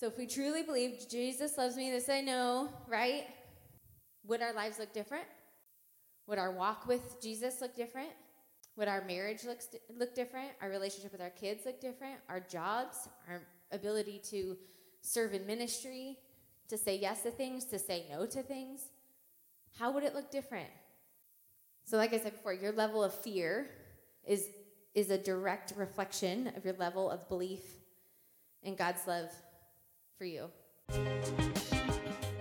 So if we truly believe Jesus loves me, this I know, right? Would our lives look different? Would our walk with Jesus look different? Would our marriage look, look different? Our relationship with our kids look different? Our jobs, our ability to serve in ministry, to say yes to things, to say no to things? How would it look different? So, like I said before, your level of fear is, is a direct reflection of your level of belief in God's love for you.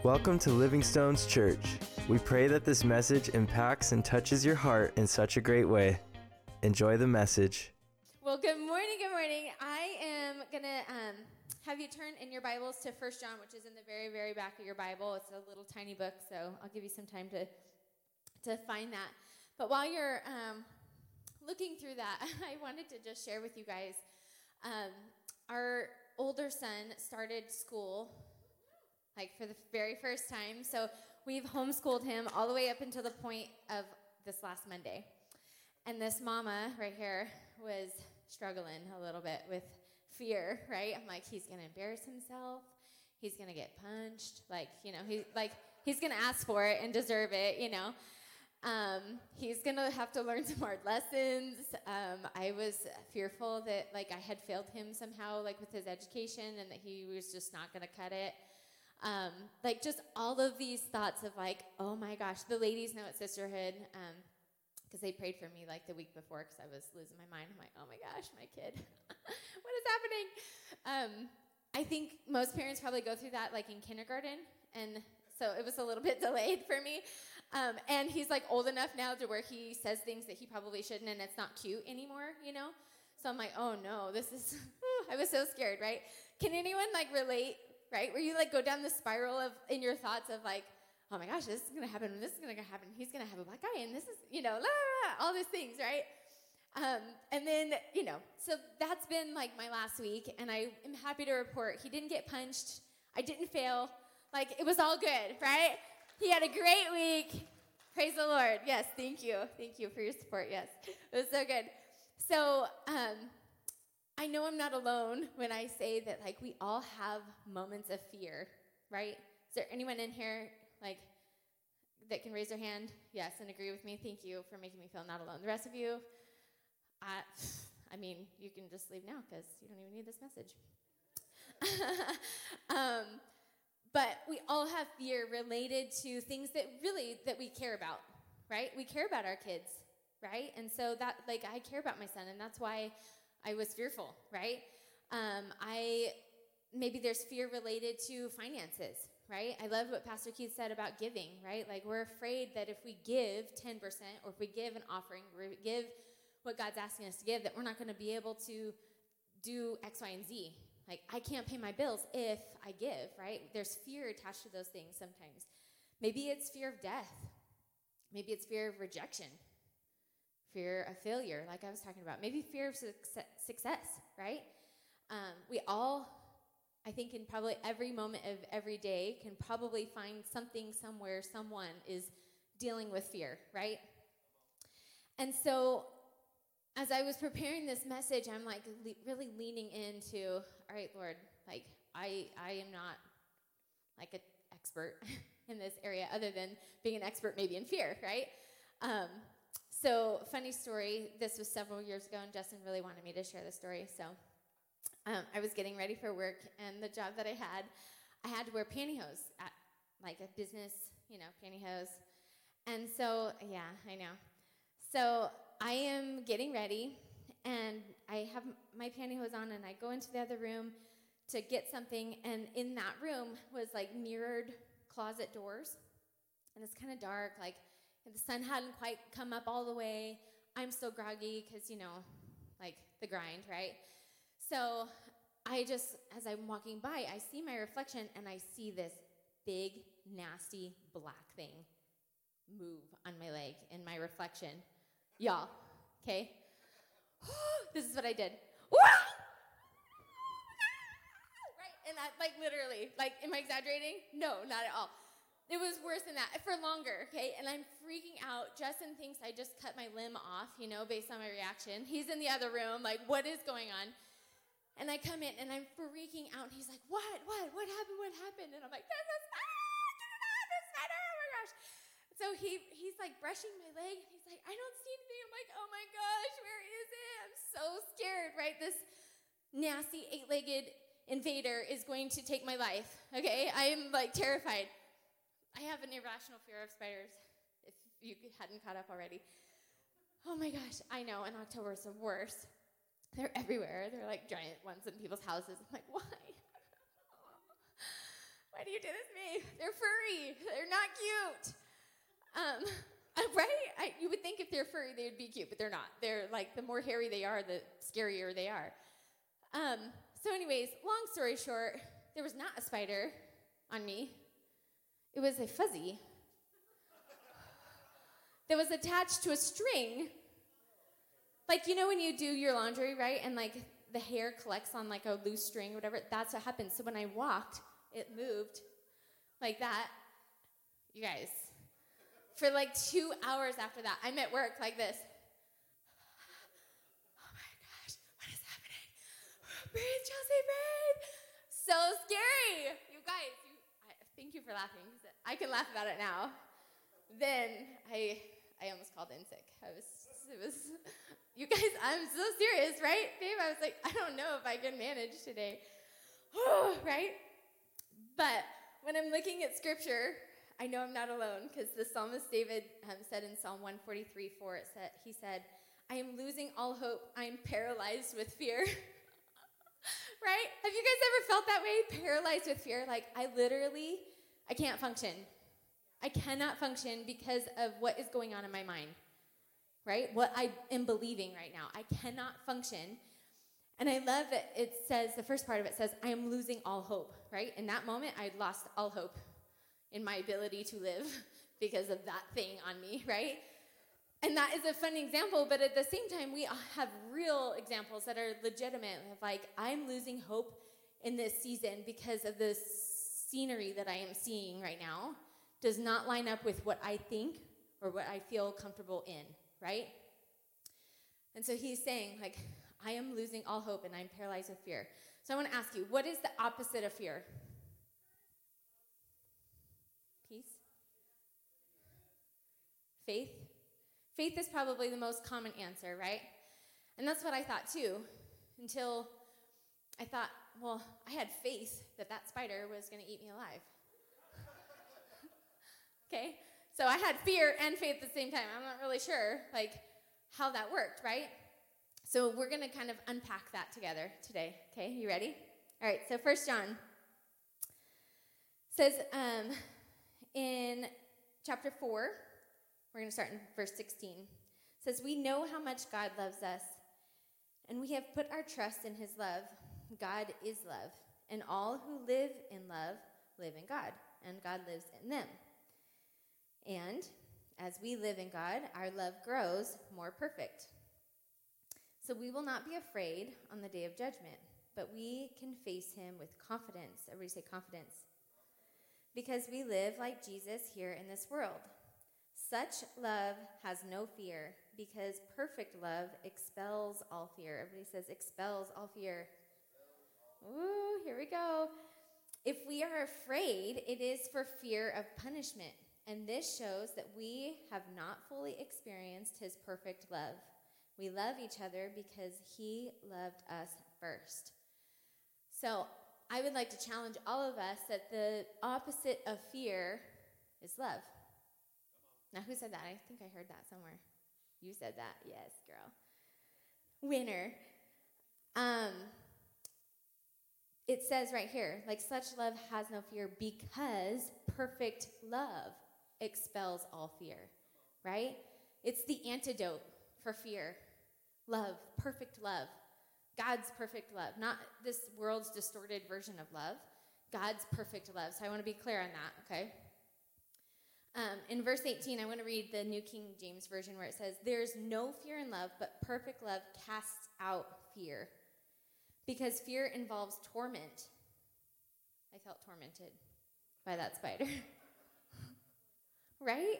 Welcome to Living Stones Church. We pray that this message impacts and touches your heart in such a great way. Enjoy the message. Well, good morning, good morning. I am going to um, have you turn in your Bibles to First John, which is in the very, very back of your Bible. It's a little tiny book, so I'll give you some time to, to find that. But while you're um, looking through that, I wanted to just share with you guys. Um, our older son started school like for the very first time. So we've homeschooled him all the way up until the point of this last Monday. And this mama right here was struggling a little bit with fear, right? I'm like, he's gonna embarrass himself. He's gonna get punched. Like, you know, he's like, he's gonna ask for it and deserve it, you know. Um, he's gonna have to learn some hard lessons. Um, I was fearful that like I had failed him somehow, like with his education, and that he was just not gonna cut it. Um, like just all of these thoughts of like, oh my gosh, the ladies know at Sisterhood because um, they prayed for me like the week before because I was losing my mind. I'm like, oh my gosh, my kid, what is happening? Um, I think most parents probably go through that like in kindergarten, and so it was a little bit delayed for me. Um, and he's like old enough now to where he says things that he probably shouldn't, and it's not cute anymore, you know. So I'm like, oh no, this is. I was so scared, right? Can anyone like relate right? Where you like go down the spiral of in your thoughts of like, oh my gosh, this is gonna happen, this is gonna happen, he's gonna have a black eye, and this is, you know, la, la, la, all these things, right? Um, and then, you know, so that's been like my last week, and I am happy to report he didn't get punched, I didn't fail, like it was all good, right? He had a great week. Praise the Lord. Yes, thank you. Thank you for your support. Yes, it was so good. So, um, I know I'm not alone when I say that like we all have moments of fear, right? Is there anyone in here like that can raise their hand? Yes, and agree with me. Thank you for making me feel not alone. The rest of you, I, I mean, you can just leave now because you don't even need this message. um, but we all have fear related to things that really that we care about, right? We care about our kids, right? And so that like I care about my son, and that's why I was fearful, right? Um, I maybe there's fear related to finances, right? I love what Pastor Keith said about giving, right? Like we're afraid that if we give 10% or if we give an offering, we give what God's asking us to give, that we're not going to be able to do X, Y, and Z. Like I can't pay my bills if I give, right? There's fear attached to those things sometimes. Maybe it's fear of death. Maybe it's fear of rejection, fear of failure, like I was talking about, maybe fear of success, right? Um, we all, I think, in probably every moment of every day, can probably find something somewhere, someone is dealing with fear, right? And so, as I was preparing this message, I'm like le- really leaning into, all right, Lord, like I, I am not like an expert in this area, other than being an expert maybe in fear, right? Um, so, funny story. This was several years ago, and Justin really wanted me to share the story. So, um, I was getting ready for work, and the job that I had, I had to wear pantyhose at like a business, you know, pantyhose. And so, yeah, I know. So, I am getting ready, and I have my pantyhose on, and I go into the other room to get something, and in that room was like mirrored closet doors, and it's kind of dark, like the sun hadn't quite come up all the way. I'm still groggy because, you know, like the grind, right? So I just, as I'm walking by, I see my reflection and I see this big, nasty black thing move on my leg in my reflection. Y'all, okay? this is what I did. right? And I, like, literally, like, am I exaggerating? No, not at all. It was worse than that for longer, okay? And I'm freaking out. Justin thinks I just cut my limb off, you know, based on my reaction. He's in the other room, like, what is going on? And I come in and I'm freaking out. And he's like, What? What? What happened? What happened? And I'm like, that is. a spider! So he, he's like brushing my leg. And he's like, I don't see anything. I'm like, Oh my gosh, where is it? I'm so scared, right? This nasty eight legged invader is going to take my life. Okay? I am like terrified. I have an irrational fear of spiders, if you hadn't caught up already. Oh my gosh, I know, and October is the worst. They're everywhere. They're like giant ones in people's houses. I'm like, why? why do you do this to me? They're furry. They're not cute. Um, right? I, you would think if they're furry, they would be cute, but they're not. They're like, the more hairy they are, the scarier they are. Um, so, anyways, long story short, there was not a spider on me, it was a fuzzy that was attached to a string like, you know, when you do your laundry, right? And like the hair collects on like a loose string, whatever, that's what happens. So when I walked, it moved like that. You guys, for like two hours after that, I'm at work like this. Oh my gosh, what is happening? Breathe, Chelsea, breathe. So scary. You guys, you, I, thank you for laughing. I can laugh about it now. Then I, I almost called in sick. I was, it was, you guys, I'm so serious, right? Babe, I was like, I don't know if I can manage today. right? But when I'm looking at scripture, I know I'm not alone because the psalmist David um, said in Psalm 143 4, it said, he said, I am losing all hope. I am paralyzed with fear. right? Have you guys ever felt that way? Paralyzed with fear? Like, I literally, I can't function. I cannot function because of what is going on in my mind right? What I am believing right now. I cannot function. And I love that it says, the first part of it says, I am losing all hope, right? In that moment, I lost all hope in my ability to live because of that thing on me, right? And that is a fun example, but at the same time, we have real examples that are legitimate of like, I'm losing hope in this season because of the scenery that I am seeing right now does not line up with what I think or what I feel comfortable in right? And so he's saying, like, I am losing all hope and I'm paralyzed with fear. So I want to ask you, what is the opposite of fear? Peace? Faith? Faith is probably the most common answer, right? And that's what I thought too, until I thought, well, I had faith that that spider was going to eat me alive. okay? So I had fear and faith at the same time. I'm not really sure like how that worked, right? So we're going to kind of unpack that together today. Okay, you ready? All right. So First John says um, in chapter four, we're going to start in verse 16. Says we know how much God loves us, and we have put our trust in His love. God is love, and all who live in love live in God, and God lives in them. And as we live in God, our love grows more perfect. So we will not be afraid on the day of judgment, but we can face him with confidence. Everybody say confidence. Because we live like Jesus here in this world. Such love has no fear, because perfect love expels all fear. Everybody says expels all fear. Ooh, here we go. If we are afraid, it is for fear of punishment. And this shows that we have not fully experienced his perfect love. We love each other because he loved us first. So I would like to challenge all of us that the opposite of fear is love. Now, who said that? I think I heard that somewhere. You said that. Yes, girl. Winner. Um, it says right here, like such love has no fear because perfect love expels all fear, right? It's the antidote for fear. Love, perfect love. God's perfect love, not this world's distorted version of love. God's perfect love. So I want to be clear on that, okay? Um, in verse 18, I want to read the New King James Version where it says, There's no fear in love, but perfect love casts out fear. Because fear involves torment. I felt tormented by that spider. right?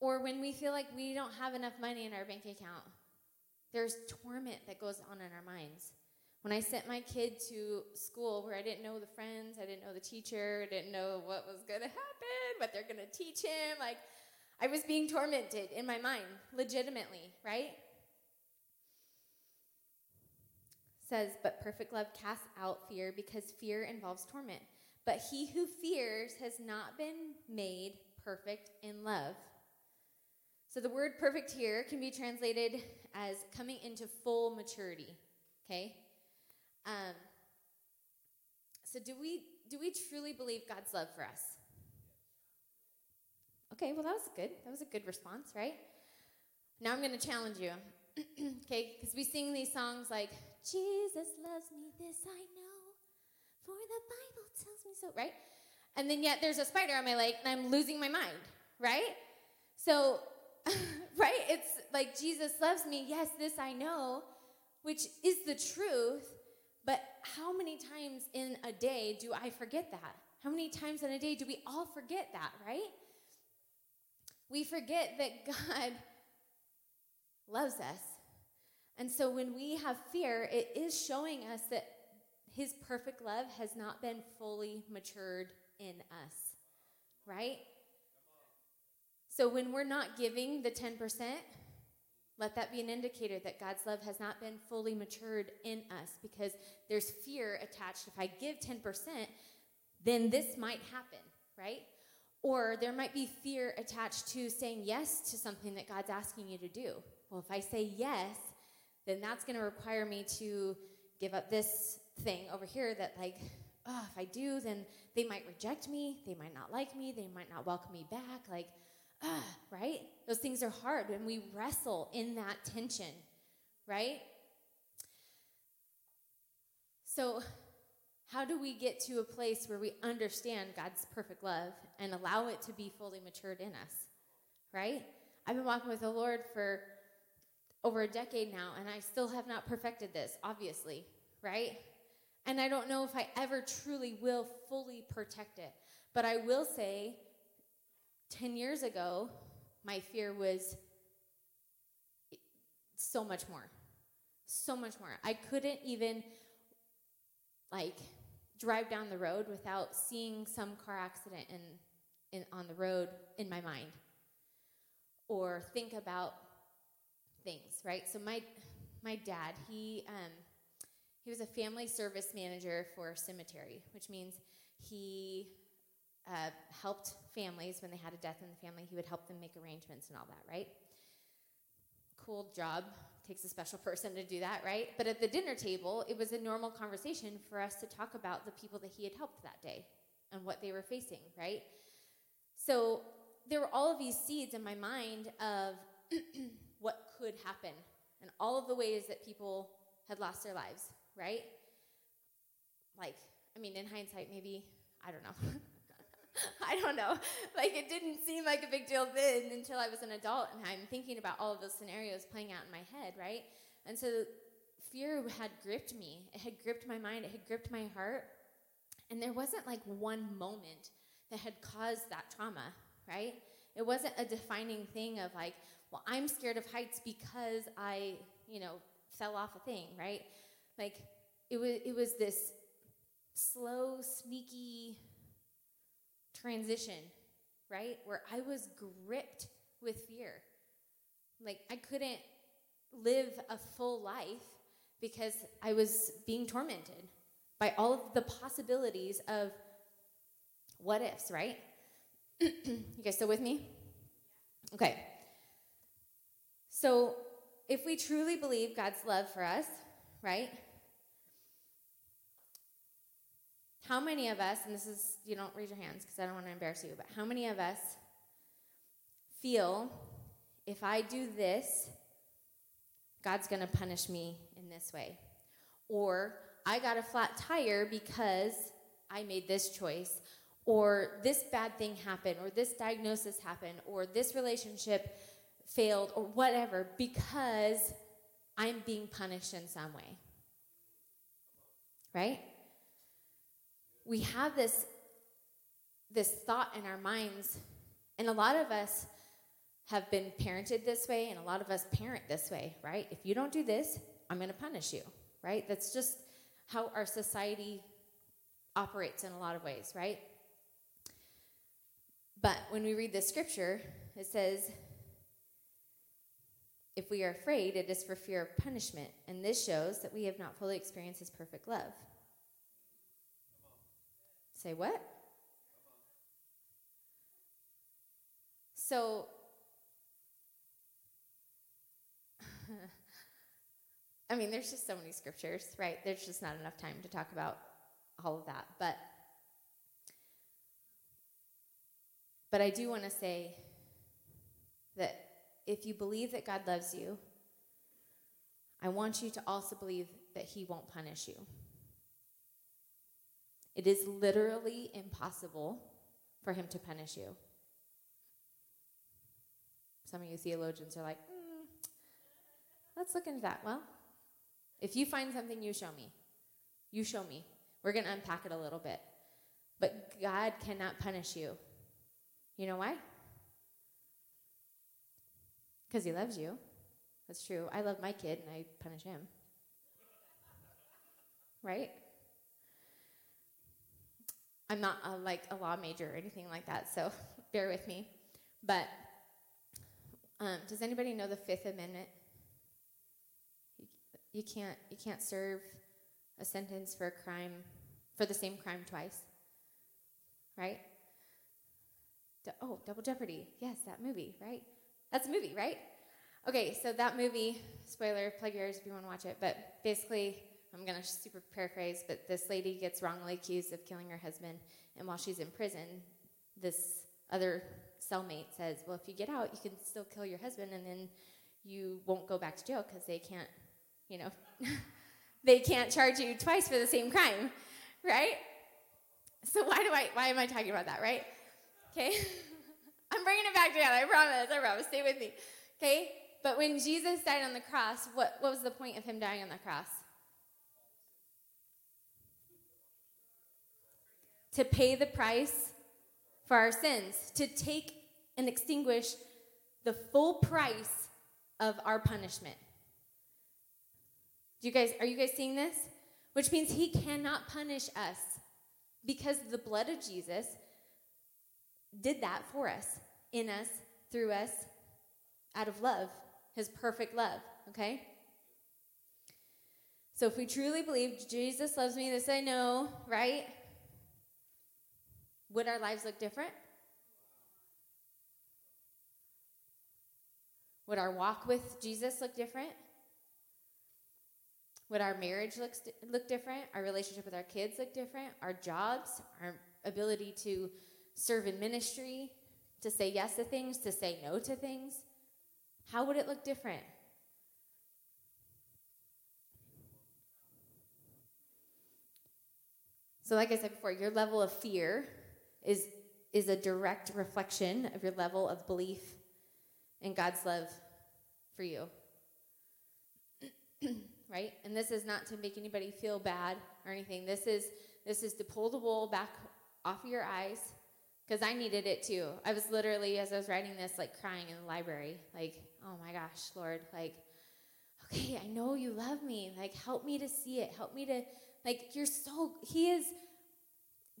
Or when we feel like we don't have enough money in our bank account, there's torment that goes on in our minds. When I sent my kid to school where I didn't know the friends, I didn't know the teacher, didn't know what was going to happen, what they're going to teach him, like I was being tormented in my mind, legitimately, right? Says, but perfect love casts out fear because fear involves torment. But he who fears has not been made perfect in love. So the word perfect here can be translated as coming into full maturity. Okay? Um, so do we do we truly believe God's love for us? Okay, well that was good. That was a good response, right? Now I'm going to challenge you. okay, because we sing these songs like Jesus loves me, this I know, for the Bible tells me so, right? And then yet there's a spider on my leg and I'm losing my mind, right? So right? It's like Jesus loves me. Yes, this I know, which is the truth. But how many times in a day do I forget that? How many times in a day do we all forget that, right? We forget that God loves us. And so when we have fear, it is showing us that his perfect love has not been fully matured in us, right? So when we're not giving the 10%, let that be an indicator that God's love has not been fully matured in us because there's fear attached. If I give 10%, then this might happen, right? Or there might be fear attached to saying yes to something that God's asking you to do. Well, if I say yes, then that's going to require me to give up this thing over here that, like, oh, if I do, then they might reject me. They might not like me. They might not welcome me back. Like, ah, right? Those things are hard and we wrestle in that tension, right? So, how do we get to a place where we understand God's perfect love and allow it to be fully matured in us? Right? I've been walking with the Lord for over a decade now, and I still have not perfected this, obviously, right? And I don't know if I ever truly will fully protect it. But I will say 10 years ago, my fear was so much more. So much more. I couldn't even, like, drive down the road without seeing some car accident in, in, on the road in my mind or think about things, right? So, my, my dad, he, um, he was a family service manager for cemetery, which means he uh, helped families when they had a death in the family. He would help them make arrangements and all that, right? Cool job. Takes a special person to do that, right? But at the dinner table, it was a normal conversation for us to talk about the people that he had helped that day and what they were facing, right? So there were all of these seeds in my mind of what could happen and all of the ways that people had lost their lives, right? Like, I mean, in hindsight, maybe, I don't know. I don't know. Like it didn't seem like a big deal then until I was an adult and I'm thinking about all of those scenarios playing out in my head, right? And so fear had gripped me. It had gripped my mind, it had gripped my heart. And there wasn't like one moment that had caused that trauma, right? It wasn't a defining thing of like, well, I'm scared of heights because I, you know, fell off a thing, right? Like it was it was this slow, sneaky transition, right? Where I was gripped with fear. Like I couldn't live a full life because I was being tormented by all of the possibilities of what ifs, right? you guys still with me? Okay. So, if we truly believe God's love for us, right? How many of us, and this is, you don't raise your hands because I don't want to embarrass you, but how many of us feel if I do this, God's going to punish me in this way? Or I got a flat tire because I made this choice, or this bad thing happened, or this diagnosis happened, or this relationship failed, or whatever, because I'm being punished in some way. Right? We have this this thought in our minds and a lot of us have been parented this way and a lot of us parent this way right if you don't do this i'm going to punish you right that's just how our society operates in a lot of ways, right? But when we read the scripture, it says, if we are afraid, it is for fear of punishment, and this shows that we have not fully experienced his perfect love. Say what? So, I mean, there's just so many scriptures, right? There's just not enough time to talk about all of that. But but I do want to say that if you believe that God loves you, I want you to also believe that he won't punish you. It is literally impossible for him to punish you. Some of you theologians are like, mm, let's look into that. Well, if you find something, you show me. You show me. We're going to unpack it a little bit. But God cannot punish you. You know why? Because he loves you. That's true. I love my kid and I punish him. Right? I'm not a, like a law major or anything like that, so bear with me. But um, does anybody know the Fifth Amendment? You, you can't you can't serve a sentence for a crime for the same crime twice. Right? oh, Double Jeopardy. Yes, that movie, right? That's a movie, right? Okay, so that movie, spoiler, plug yours if you want to watch it, but basically, I'm going to super paraphrase, but this lady gets wrongly accused of killing her husband, and while she's in prison, this other cellmate says, Well, if you get out, you can still kill your husband, and then you won't go back to jail because they can't, you know, they can't charge you twice for the same crime, right? So why do I why am I talking about that, right? Okay? I'm bringing it back together. I promise. I promise. Stay with me. Okay? But when Jesus died on the cross, what, what was the point of him dying on the cross? To pay the price for our sins, to take and extinguish the full price of our punishment. Do you guys are you guys seeing this? Which means he cannot punish us because the blood of Jesus did that for us, in us, through us, out of love, his perfect love, okay? So if we truly believe Jesus loves me, this I know, right? Would our lives look different? Would our walk with Jesus look different? Would our marriage look, look different? Our relationship with our kids look different? Our jobs, our ability to serve in ministry, to say yes to things, to say no to things? How would it look different? So, like I said before, your level of fear is, is a direct reflection of your level of belief in God's love for you. right? And this is not to make anybody feel bad or anything. This is this is to pull the wool back off of your eyes because I needed it too. I was literally, as I was writing this, like crying in the library, like, oh my gosh, Lord, like, okay, I know you love me. Like, help me to see it. Help me to, like, you're so, He has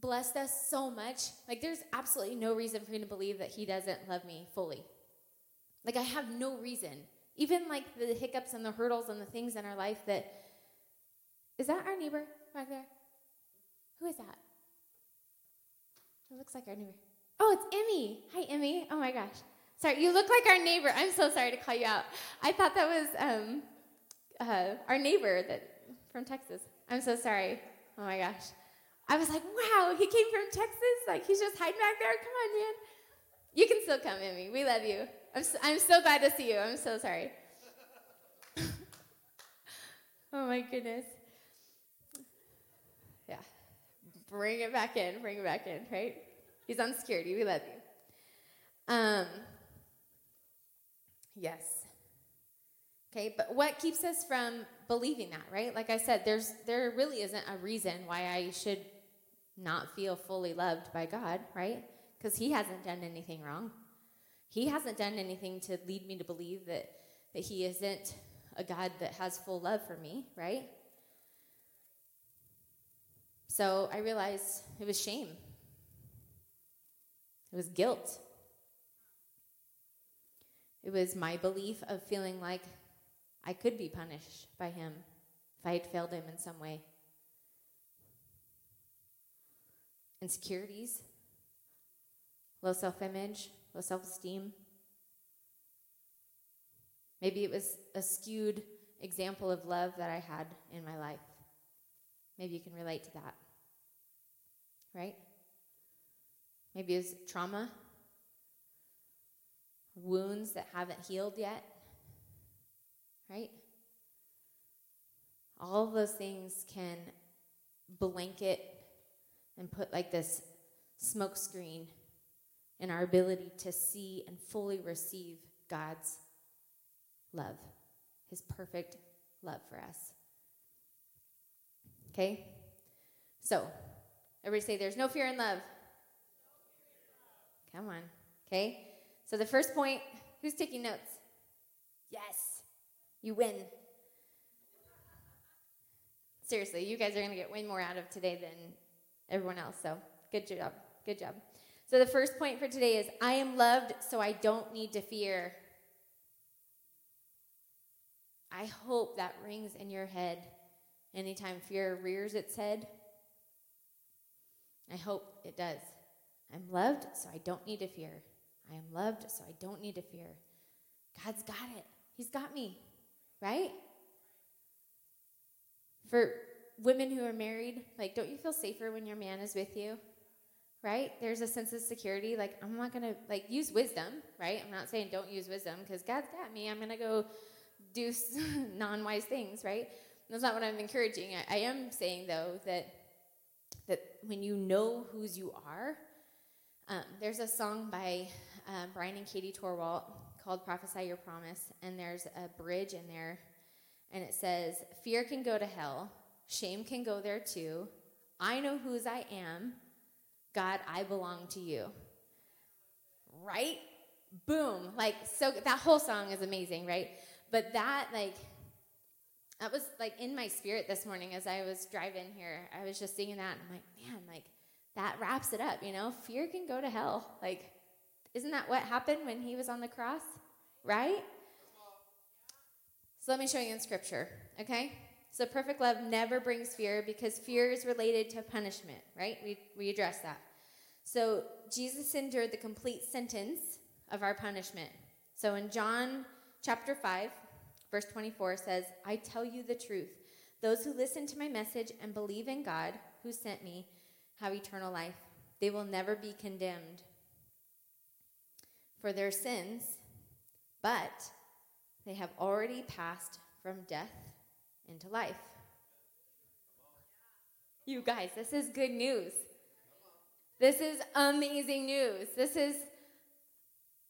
blessed us so much. Like, there's absolutely no reason for me to believe that He doesn't love me fully. Like, I have no reason. Even like the hiccups and the hurdles and the things in our life that, is that our neighbor back there? Who is that? It looks like our neighbor. Oh, it's Emmy. Hi, Emmy. Oh my gosh. Sorry, you look like our neighbor. I'm so sorry to call you out. I thought that was um, uh, our neighbor that from Texas. I'm so sorry. Oh my gosh. I was like, wow, he came from Texas. Like he's just hiding back there. Come on, man. You can still come, Emmy. We love you. I'm so, I'm so glad to see you. I'm so sorry. oh my goodness. Yeah. Bring it back in, bring it back in, right? He's on security. We love you. Um, yes. Okay, but what keeps us from believing that, right? Like I said, there's there really isn't a reason why I should not feel fully loved by God, right? Because He hasn't done anything wrong. He hasn't done anything to lead me to believe that that He isn't a God that has full love for me, right? So I realized it was shame, it was guilt. It was my belief of feeling like I could be punished by him if I had failed him in some way. Insecurities, low self image, low self esteem. Maybe it was a skewed example of love that I had in my life. Maybe you can relate to that. Right? Maybe it's trauma, wounds that haven't healed yet. Right? All those things can blanket and put like this smoke screen in our ability to see and fully receive God's love, His perfect love for us. Okay? So, everybody say, There's no fear in love. Come on. Okay? So, the first point who's taking notes? Yes. You win. Seriously, you guys are going to get way more out of today than everyone else. So, good job. Good job. So, the first point for today is I am loved, so I don't need to fear. I hope that rings in your head anytime fear rears its head. I hope it does. I'm loved, so I don't need to fear. I am loved, so I don't need to fear. God's got it. He's got me, right? For women who are married, like, don't you feel safer when your man is with you? Right? There's a sense of security. Like, I'm not going to, like, use wisdom, right? I'm not saying don't use wisdom because God's got me. I'm going to go do non wise things, right? That's not what I'm encouraging. I, I, am saying, though, that, that when you know whose you are, um, there's a song by um, Brian and Katie Torwalt called Prophesy Your Promise, and there's a bridge in there, and it says, Fear can go to hell, shame can go there too. I know whose I am. God, I belong to you. Right? Boom. Like, so that whole song is amazing, right? But that, like, that was like in my spirit this morning as I was driving here. I was just singing that, and I'm like, man, like, that wraps it up, you know? Fear can go to hell. Like, isn't that what happened when he was on the cross? Right? So let me show you in scripture, okay? So perfect love never brings fear because fear is related to punishment, right? We, we address that. So Jesus endured the complete sentence of our punishment. So in John chapter 5, verse 24 says, I tell you the truth. Those who listen to my message and believe in God who sent me have eternal life. They will never be condemned for their sins, but they have already passed from death into life. You guys, this is good news. This is amazing news. This is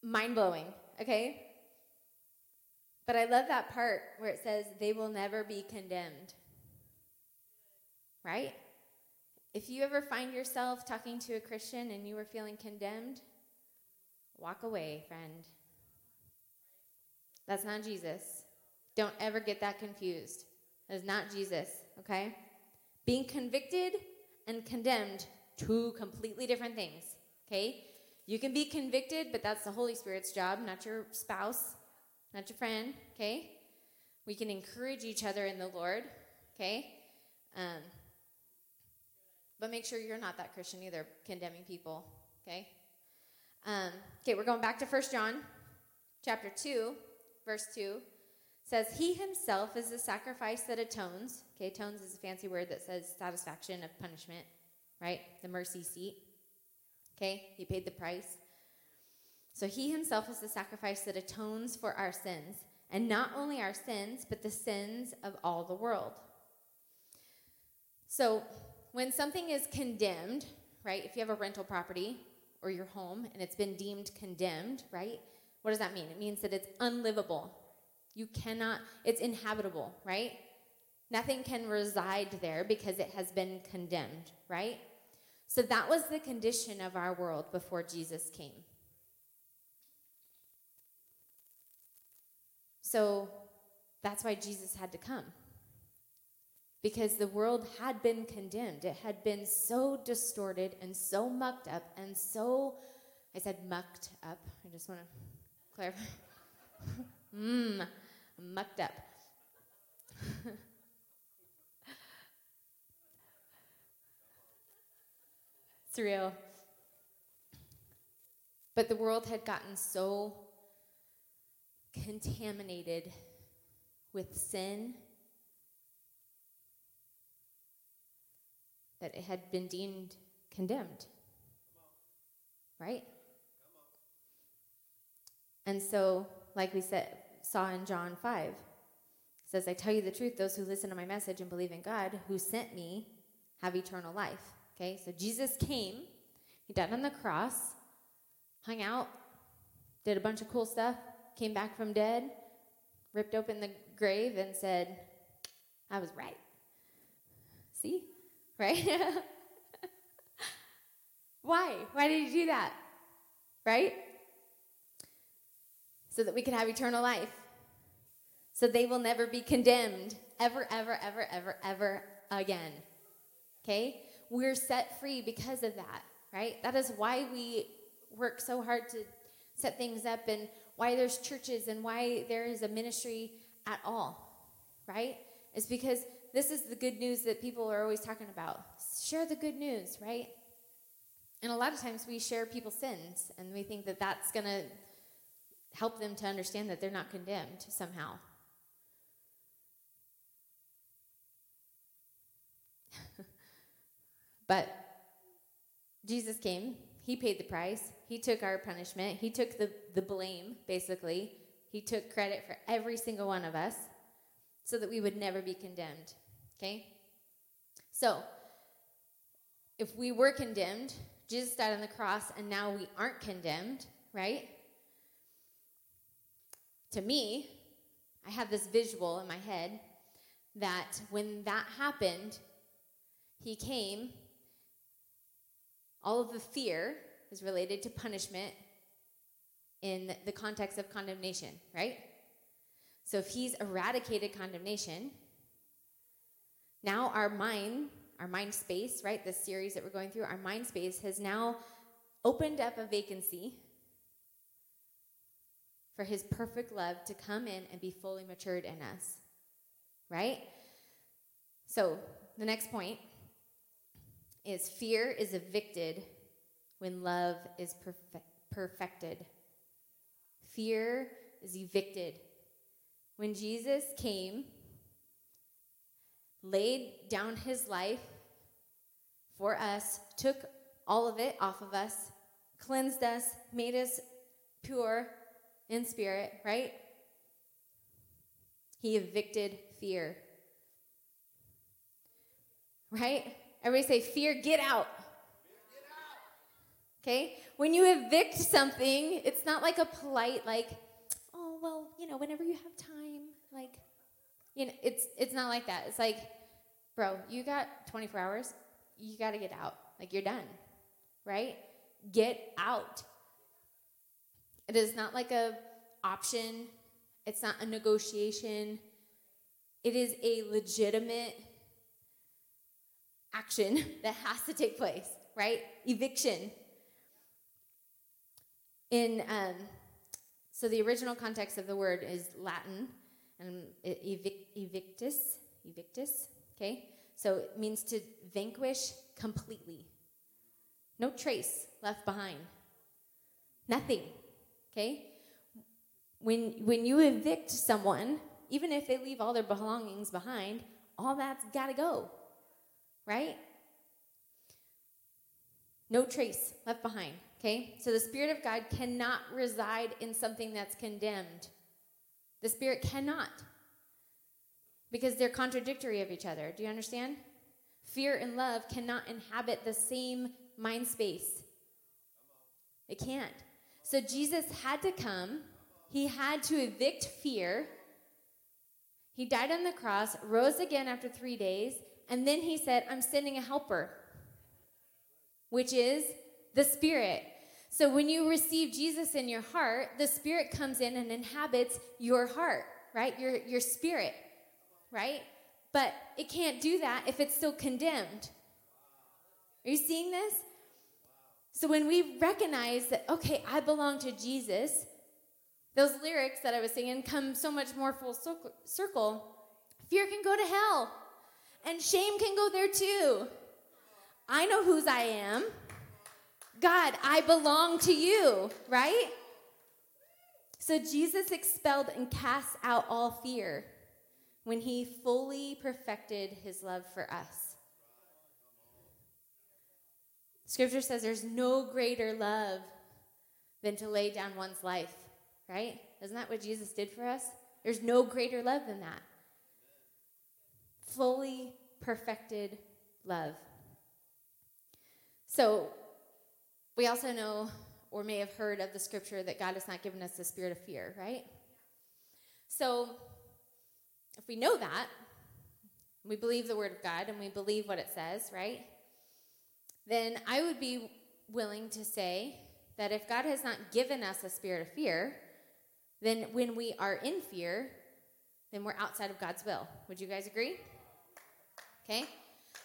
mind blowing, okay? But I love that part where it says, they will never be condemned. Right? If you ever find yourself talking to a Christian and you are feeling condemned, walk away, friend. That's not Jesus. Don't ever get that confused. That is not Jesus, okay? Being convicted and condemned, two completely different things, okay? You can be convicted, but that's the Holy Spirit's job, not your spouse, not your friend, okay? We can encourage each other in the Lord, okay? Um, but make sure you're not that Christian either, condemning people, okay? Um, okay, we're going back to First John chapter 2, verse 2. Says, He himself is the sacrifice that atones. Okay, atones is a fancy word that says satisfaction of punishment, right? The mercy seat. Okay, he paid the price. So he himself is the sacrifice that atones for our sins, and not only our sins, but the sins of all the world. So when something is condemned, right, if you have a rental property or your home and it's been deemed condemned, right, what does that mean? It means that it's unlivable. You cannot, it's inhabitable, right? Nothing can reside there because it has been condemned, right? So that was the condition of our world before Jesus came. So that's why Jesus had to come. because the world had been condemned. It had been so distorted and so mucked up and so, I said mucked up. I just want to clarify. Mmm, mucked up. it's real. But the world had gotten so contaminated with sin that it had been deemed condemned. Right? And so, like we said, saw in John 5, it says, I tell you the truth, those who listen to my message and believe in God who sent me have eternal life. Okay, so Jesus came, he died on the cross, hung out, did a bunch of cool stuff, came back from dead, ripped open the grave, and said, I was right. See? Right? Why? Why did he do that? Right? So that we can have eternal life. So they will never be condemned ever, ever, ever, ever, ever again. Okay? We're set free because of that, right? That is why we work so hard to set things up and why there's churches and why there is a ministry at all, right? It's because this is the good news that people are always talking about. Share the good news, right? And a lot of times we share people's sins and we think that that's going to help them to understand that they're not condemned somehow. But Jesus came, He paid the price, He took our punishment, He took the, the blame, basically. He took credit for every single one of us so that we would never be condemned. Okay? So, if we were condemned, Jesus died on the cross, and now we aren't condemned, right? To me, I have this visual in my head that when that happened, he came, all of the fear is related to punishment in the context of condemnation, right? So if he's eradicated condemnation, now our mind, our mind space, right, this series that we're going through, our mind space has now opened up a vacancy for his perfect love to come in and be fully matured in us, right? So the next point is fear is evicted when love is perfe- perfected. Fear is evicted. When Jesus came, laid down his life for us, took all of it off of us, cleansed us, made us pure in spirit, right? He evicted fear. Right? Everybody say, Fear, get out. Okay? When you evict something, it's not like a polite, like, oh, well, you know, whenever you have time, like, you know, it's it's not like that. It's like, bro, you got 24 hours. You got to get out. Like you're done. Right? Get out. It is not like a option. It's not a negotiation. It is a legitimate action that has to take place, right? Eviction. In um, so the original context of the word is Latin, and evic- evictus, evictus. Okay, so it means to vanquish completely. No trace left behind. Nothing. Okay? When, when you evict someone, even if they leave all their belongings behind, all that's got to go. Right? No trace left behind. Okay? So the Spirit of God cannot reside in something that's condemned. The Spirit cannot. Because they're contradictory of each other. Do you understand? Fear and love cannot inhabit the same mind space. It can't. So Jesus had to come, he had to evict fear. He died on the cross, rose again after three days, and then he said, I'm sending a helper, which is the Spirit. So when you receive Jesus in your heart, the Spirit comes in and inhabits your heart, right? Your, your spirit, right? But it can't do that if it's still condemned. Are you seeing this? So when we recognize that, okay, I belong to Jesus, those lyrics that I was singing come so much more full circle. Fear can go to hell, and shame can go there too. I know whose I am. God, I belong to you, right? So Jesus expelled and cast out all fear when he fully perfected his love for us. Scripture says there's no greater love than to lay down one's life, right? Isn't that what Jesus did for us? There's no greater love than that. Fully perfected love. So, we also know or may have heard of the scripture that God has not given us the spirit of fear, right? So, if we know that, we believe the word of God and we believe what it says, right? Then I would be willing to say that if God has not given us a spirit of fear, then when we are in fear, then we're outside of God's will. Would you guys agree? Okay?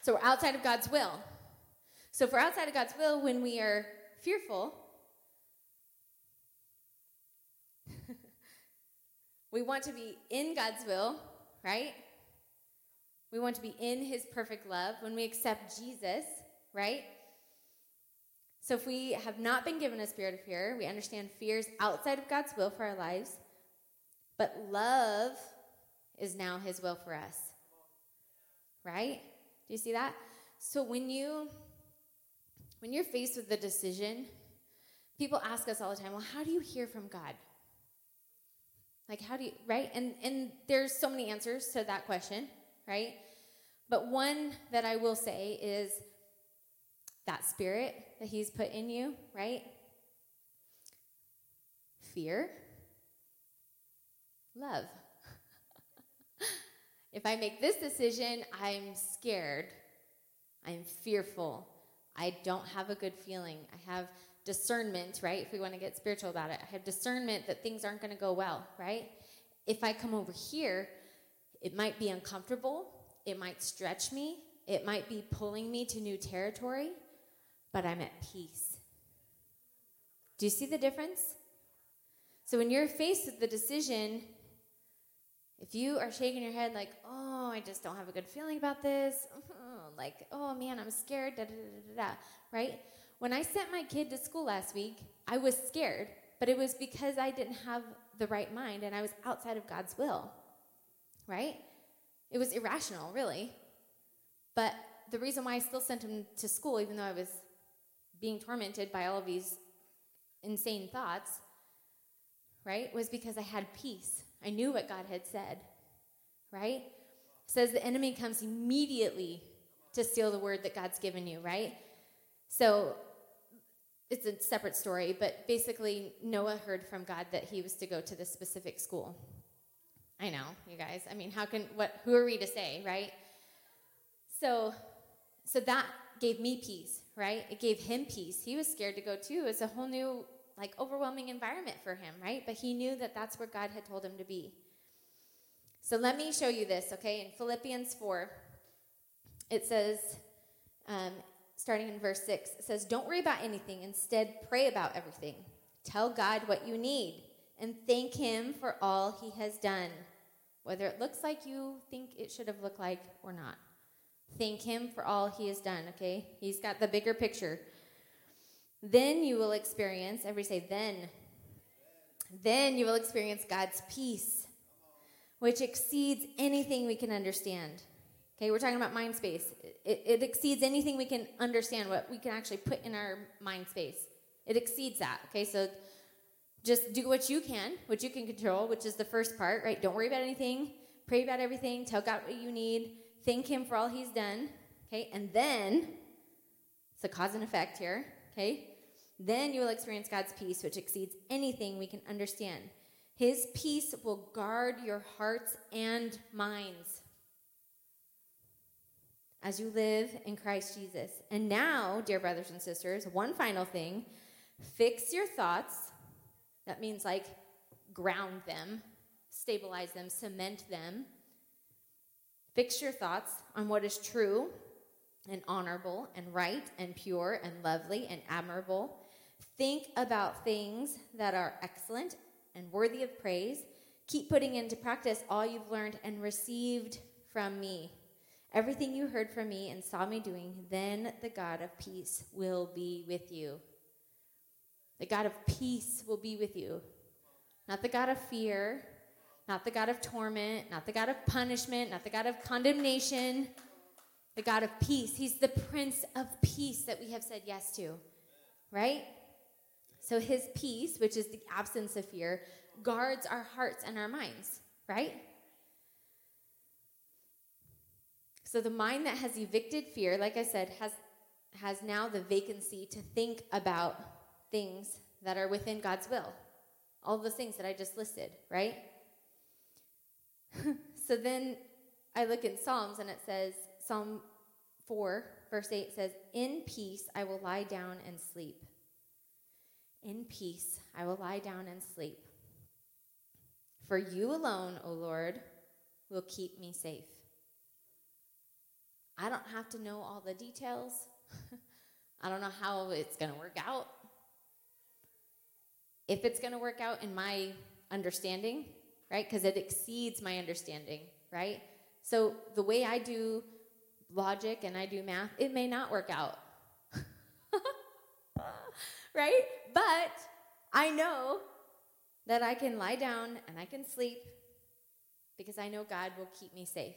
So we're outside of God's will. So if we're outside of God's will when we are fearful, we want to be in God's will, right? We want to be in his perfect love when we accept Jesus, right? So if we have not been given a spirit of fear, we understand fear is outside of God's will for our lives, but love is now his will for us. Right? Do you see that? So when you when you're faced with the decision, people ask us all the time, "Well, how do you hear from God?" Like how do you right? And and there's so many answers to that question, right? But one that I will say is that spirit that he's put in you, right? Fear, love. If I make this decision, I'm scared. I'm fearful. I don't have a good feeling. I have discernment, right? If we want to get spiritual about it, I have discernment that things aren't going to go well, right? If I come over here, it might be uncomfortable. It might stretch me. It might be pulling me to new territory, but I'm at peace. Do you see the difference? So when you're faced with the decision, if you are shaking your head like, oh, I just don't have a good feeling about this, like, oh man, I'm scared, da da da da, da, right? When I sent my kid to school last week, I was scared, but it was because I didn't have the right mind and I was outside of God's will, right? It was irrational, really. But the reason why I still sent him to school, even though I was being tormented by all of these insane thoughts, right, was because I had peace. I knew what God had said, right? It says the enemy comes immediately to steal the word that God's given you, right? So it's a separate story, but basically, Noah heard from God that he was to go to this specific school. I know, you guys. I mean, how can what? Who are we to say, right? So, so that gave me peace, right? It gave him peace. He was scared to go too. It's a whole new, like, overwhelming environment for him, right? But he knew that that's where God had told him to be. So let me show you this, okay? In Philippians four, it says, um, starting in verse 6, it says, Don't worry about anything. Instead, pray about everything. Tell God what you need and thank Him for all He has done, whether it looks like you think it should have looked like or not. Thank Him for all He has done, okay? He's got the bigger picture. Then you will experience, everybody say, then. Then you will experience God's peace, which exceeds anything we can understand. Okay, we're talking about mind space. It, it, exceeds anything we can understand, what we can actually put in our mind space. It exceeds that. Okay, so just do what you can, what you can control, which is the first part, right? Don't worry about anything. Pray about everything. Tell God what you need. Thank Him for all He's done. Okay, and then it's a cause and effect here. Okay, then you will experience God's peace, which exceeds anything we can understand. His peace will guard your hearts and minds as you live in Christ Jesus. And now, dear brothers and sisters, one final thing fix your thoughts. That means like ground them, stabilize them, cement them. Fix your thoughts on what is true and honorable and right and pure and lovely and admirable. Think about things that are excellent and worthy of praise. Keep putting into practice all you've learned and received from me. Everything you heard from me and saw me doing, then the God of peace will be with you. The God of peace will be with you. Not the God of fear, not the God of torment, not the God of punishment, not the God of condemnation, the God of peace. He's the Prince of Peace that we have said yes to, right? So his peace, which is the absence of fear, guards our hearts and our minds, right? So the mind that has evicted fear, like I said, has has now the vacancy to think about things that are within God's will. All those things that I just listed, right? so then I look in Psalms and it says, Psalm 4, verse 8 says, In peace I will lie down and sleep. In peace I will lie down and sleep. For you alone, O Lord, will keep me safe. I don't have to know all the details. I don't know how it's going to work out. If it's going to work out in my understanding, right? Because it exceeds my understanding, right? So the way I do logic and I do math, it may not work out. Right? But I know that I can lie down and I can sleep because I know God will keep me safe.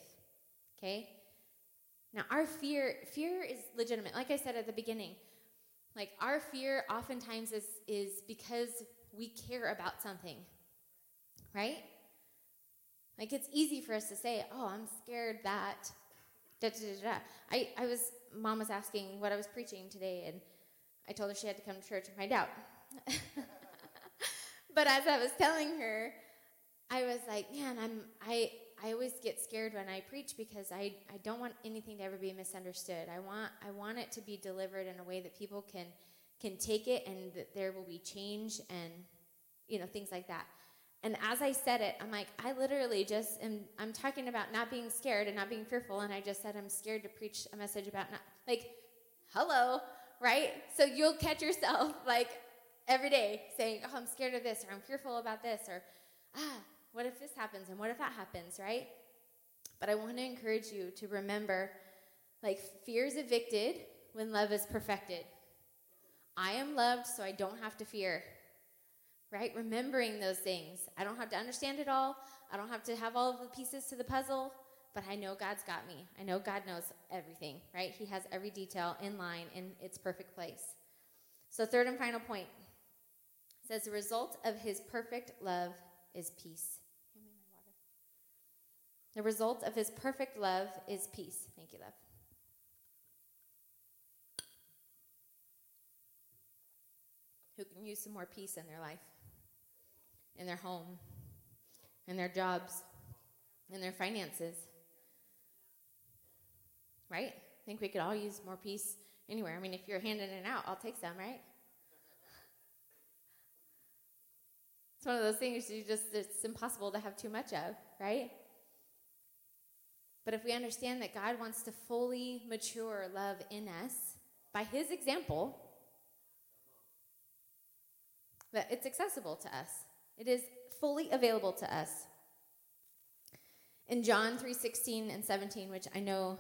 Okay? Now, our fear fear is legitimate. Like I said at the beginning, like our fear oftentimes is is because we care about something. Right? Like it's easy for us to say, "Oh, I'm scared that." Da, da, da, I I was mom was asking what I was preaching today, and I told her she had to come to church and find out. but as I was telling her, I was like, "Man, I'm I." I always get scared when I preach because I, I don't want anything to ever be misunderstood. I want I want it to be delivered in a way that people can can take it and that there will be change and you know things like that. And as I said it, I'm like, I literally just am, I'm talking about not being scared and not being fearful. And I just said, I'm scared to preach a message about not, like, hello, right? So you'll catch yourself, like, every day saying, oh, I'm scared of this, or I'm fearful about this, or, ah, what if this happens, and what if that happens, right? But I want to encourage you to remember, like, fear is evicted when love is perfected. I am loved, so I don't have to fear right? Remembering those things. I don't have to understand it all. I don't have to have all of the pieces to the puzzle, but I know God's got me. I know God knows everything, right? He has every detail in line in its perfect place. So, third and final point says the result of his perfect love is peace. The result of his perfect love is peace. Thank you, love. Who can use some more peace in their life? in their home, in their jobs, in their finances. Right? I think we could all use more peace anywhere. I mean, if you're handing it out, I'll take some, right? It's one of those things you just, it's impossible to have too much of, right? But if we understand that God wants to fully mature love in us by His example, that it's accessible to us. It is fully available to us. In John 3:16 and 17, which I know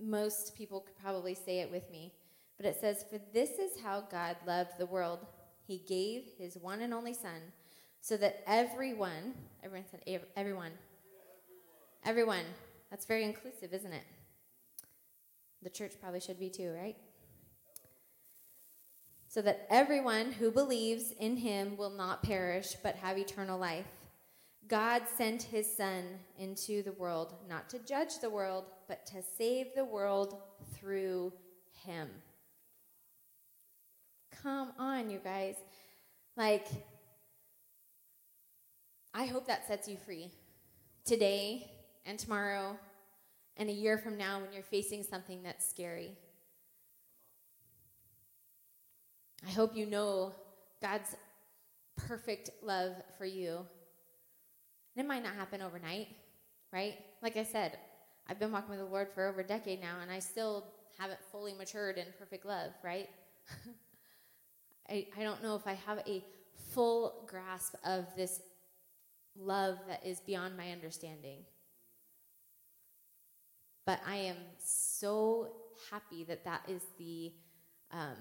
most people could probably say it with me, but it says, "For this is how God loved the world. He gave his one and only son, so that everyone, everyone said everyone. Everyone. That's very inclusive, isn't it? The church probably should be too, right? so that everyone who believes in him will not perish but have eternal life. God sent his Son into the world, not to judge the world, but to save the world through him. Come on, you guys. Like, I hope that sets you free today and tomorrow and a year from now when you're facing something that's scary. I hope you know God's perfect love for you. And it might not happen overnight, right? Like I said, I've been walking with the Lord for over a decade now, and I still haven't fully matured in perfect love, right? I, I don't know if I have a full grasp of this love that is beyond my understanding. But I am so happy that that is the um,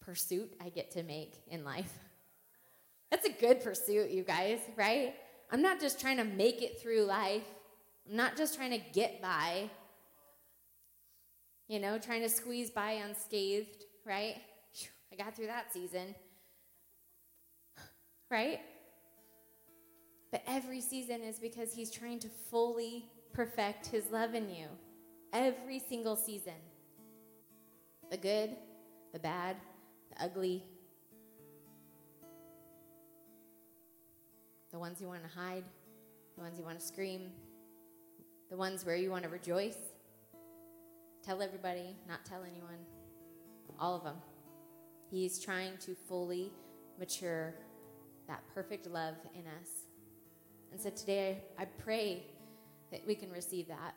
pursuit I get to make in life. That's a good pursuit, you guys, right? I'm not just trying to make it through life. I'm not just trying to get by, you know, trying to squeeze by unscathed, right? I got through that season, right? But every season is because He's trying to fully perfect His love in you. Every single season the good, the bad, the ugly, the ones you want to hide, the ones you want to scream, the ones where you want to rejoice. Tell everybody, not tell anyone. All of them. He's trying to fully mature that perfect love in us. And so today I pray that we can receive that.